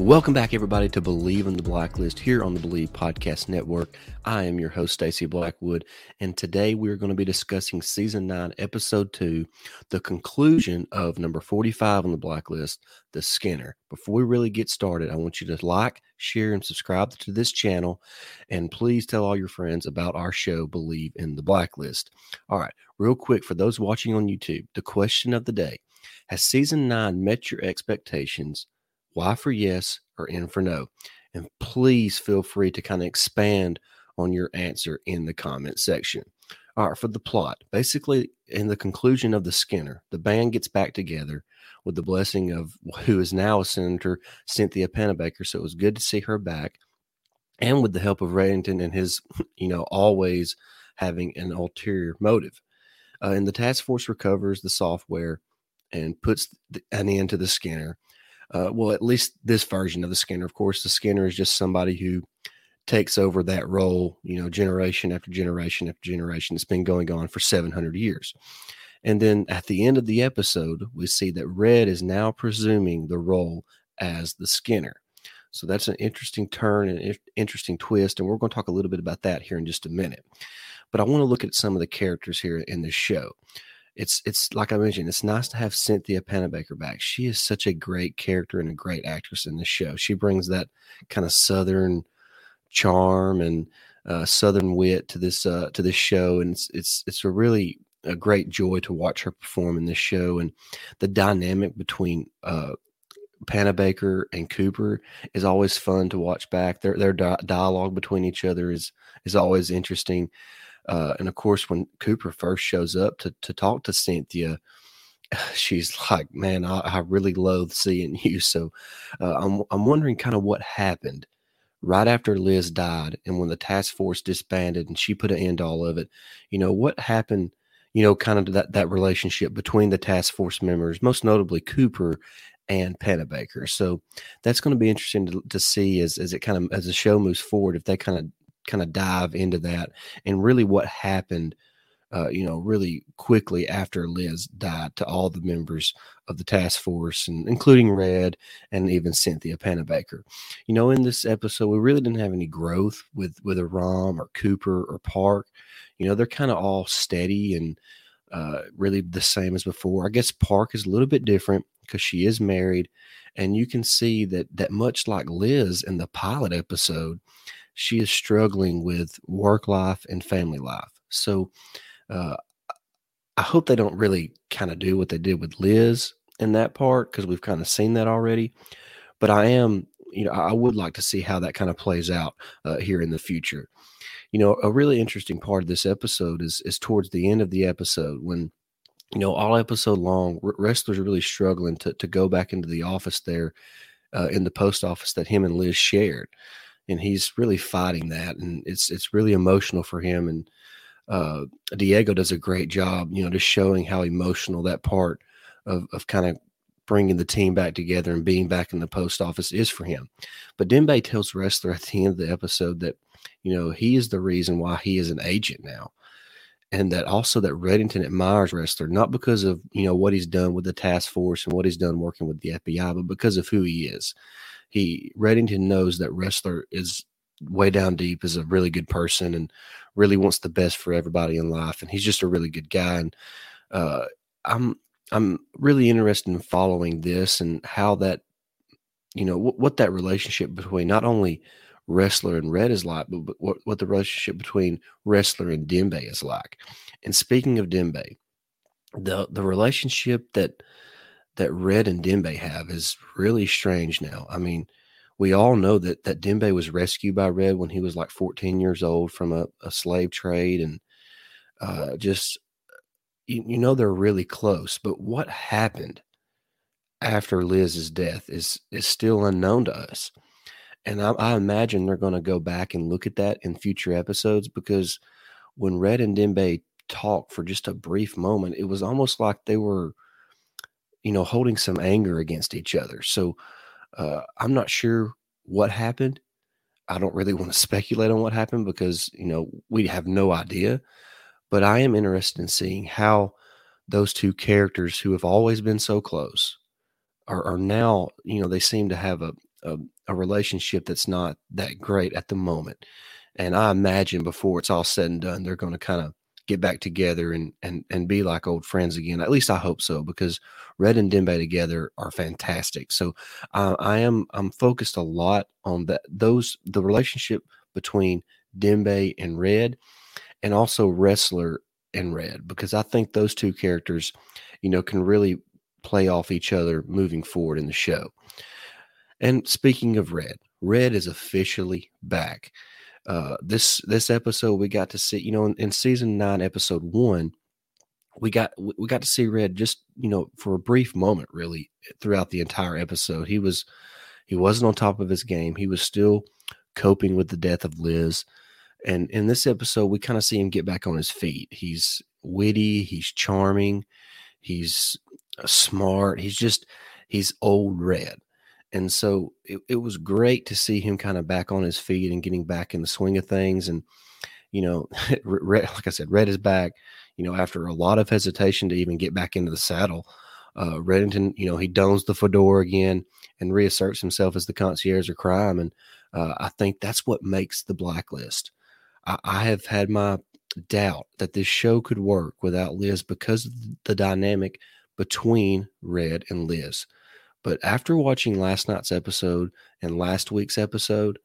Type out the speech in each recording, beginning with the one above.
Welcome back, everybody, to Bleav in the Blacklist here on the Bleav Podcast Network. I am your host, Stacy Blackwood, and today we're going to be discussing Season 9, Episode 2, the conclusion of number 45 on the Blacklist, The Skinner. Before we really get started, I want you to like, share, and subscribe to this channel, and please tell all your friends about our show, Bleav in the Blacklist. All right, real quick, for those watching on YouTube, the question of the day Has Season 9 met your expectations? Y for yes or N for no. And please feel free to kind of expand on your answer in the comment section. All right, for the plot, basically, in the conclusion of the Skinner, the band gets back together with the blessing of who is now a senator, Cynthia Panabaker. So it was good to see her back, and with the help of Reddington and his, you know, always having an ulterior motive. Uh, and the task force recovers the software and puts an end to the Skinner uh, well, at least this version of the Skinner. Of course, the Skinner is just somebody who takes over that role, you know, generation after generation after generation. It's been going on for 700 years. And then at the end of the episode, we see that Red is now presuming the role as the Skinner. So that's an interesting turn and interesting twist. And we're going to talk a little bit about that here in just a minute. But I want to look at some of the characters here in this show it's it's like I mentioned, it's nice to have Cynthia Panabaker back. She is such a great character and a great actress in the show. She brings that kind of southern charm and uh, southern wit to this uh, to this show, and it's it's it's a really a great joy to watch her perform in this show, and the dynamic between uh, Panabaker and Cooper is always fun to watch back. Their their di- dialogue between each other is is always interesting. Uh, and of course, when Cooper first shows up to to talk to Cynthia, she's like, "Man, I, I really loathe seeing you." So, uh, I'm I'm wondering kind of what happened right after Liz died, and when the task force disbanded, and she put an end to all of it. You know what happened? You know, kind of that that relationship between the task force members, most notably Cooper and Panabaker. So that's going to be interesting to, to see as as it kind of as the show moves forward if they kind of kind of dive into that and really what happened uh, you know, really quickly after Liz died to all the members of the task force, and including Red and even Cynthia Panabaker. You know, in this episode, we really didn't have any growth with with Aram or Cooper or Park. You know, they're kind of all steady and uh, really the same as before. I guess Park is a little bit different because she is married, and you can see that that much like Liz in the pilot episode, she is struggling with work life and family life. So uh, I hope they don't really kind of do what they did with Liz in that part because we've kind of seen that already. But I am, you know, I would like to see how that kind of plays out uh, here in the future. You know, a really interesting part of this episode is is towards the end of the episode when you know, all episode long, Ressler's are really struggling to to go back into the office there uh, in the post office that him and Liz shared and he's really fighting that, and it's it's really emotional for him. And uh, Diego does a great job, you know, just showing how emotional that part of of kind of bringing the team back together and being back in the post office is for him. But Dembe tells Ressler at the end of the episode that you know he is the reason why he is an agent now and that also that Reddington admires Ressler not because of you know what he's done with the task force and what he's done working with the FBI, but because of who he is he Reddington knows that Ressler is way down deep is a really good person and really wants the best for everybody in life and he's just a really good guy and uh, i'm i'm really interested in following this and how that you know what, what that relationship between not only Ressler and red is like but, but what, what the relationship between Ressler and dembe is like. And speaking of dembe the the relationship that that Red and Dembe have is really strange now. I mean, we all know that that Dembe was rescued by Red when he was like 14 years old from a, a slave trade, and uh, just you, you know they're really close. But what happened after Liz's death is is still unknown to us, and I, I imagine they're going to go back and look at that in future episodes because when Red and Dembe talked for just a brief moment, it was almost like they were, you know, holding some anger against each other. So uh, I'm not sure what happened. I don't really want to speculate on what happened because, you know, we have no idea. But I am interested in seeing how those two characters who have always been so close are, are now, you know, they seem to have a, a, a relationship that's not that great at the moment. And I imagine before it's all said and done, they're going to kind of get back together and and and be like old friends again. At least I hope so because Red and Dembe together are fantastic. So uh, I am I'm focused a lot on that those the relationship between Dembe and Red, and also Ressler and Red because I think those two characters, you know, can really play off each other moving forward in the show. And speaking of Red, Red is officially back uh, this this episode we got to see you know in, in, season nine episode one we got we got to see red just you know for a brief moment really throughout the entire episode. He was he wasn't on top of his game. He was still coping with the death of liz. And in this episode we kind of see him get back on his feet. He's witty he's charming he's uh, smart he's just he's old red and so it, it was great to see him kind of back on his feet and getting back in the swing of things. And, you know, Red, like I said, Red is back, you know, after a lot of hesitation to even get back into the saddle. Uh, Reddington, you know, he dons the fedora again and reasserts himself as the concierge of crime. And uh, I think that's what makes the blacklist. I, I have had my doubt that this show could work without Liz because of the dynamic between Red and Liz. But after watching last night's episode and last week's episode,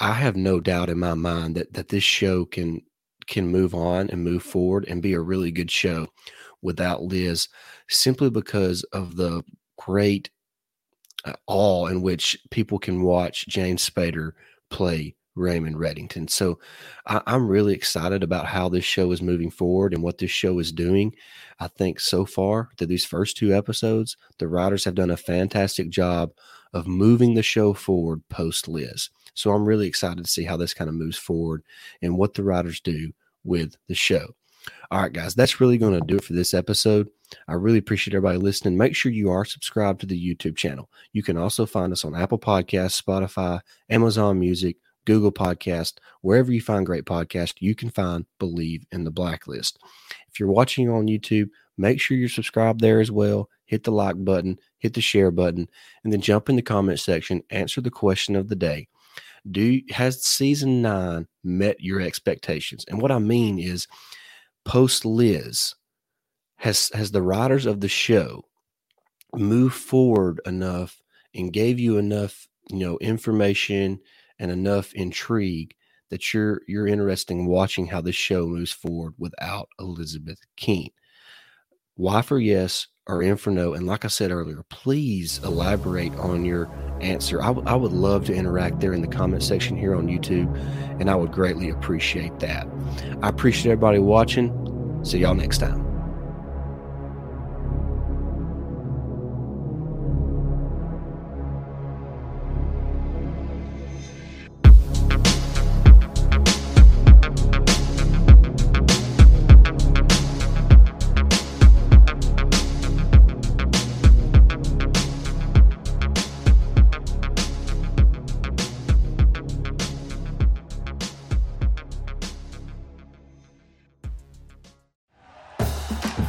I have no doubt in my mind that that this show can can move on and move forward and be a really good show without Liz, simply because of the great uh, awe in which people can watch James Spader play Raymond Reddington. So I, am really excited about how this show is moving forward and what this show is doing. I think so far through these first two episodes, the writers have done a fantastic job of moving the show forward post Liz. So I'm really excited to see how this kind of moves forward and what the writers do with the show. All right, guys, that's really going to do it for this episode. I really appreciate everybody listening. Make sure you are subscribed to the YouTube channel. You can also find us on Apple Podcasts, Spotify, Amazon Music, Google Podcast, wherever you find great podcasts, you can find Bleav in the Blacklist. If you're watching on YouTube, make sure you're subscribed there as well. Hit the like button, hit the share button, and then jump in the comment section. Answer the question of the day: Do has season nine met your expectations? And what I mean is, post Liz, has has the writers of the show moved forward enough and gave you enough, you know, information and enough intrigue that you're you're interested in watching how this show moves forward without Elizabeth Keen. Why for yes or in for no? And like I said earlier, please elaborate on your answer. I, w- I would love to interact there in the comment section here on YouTube, and I would greatly appreciate that. I appreciate everybody watching. See y'all next time.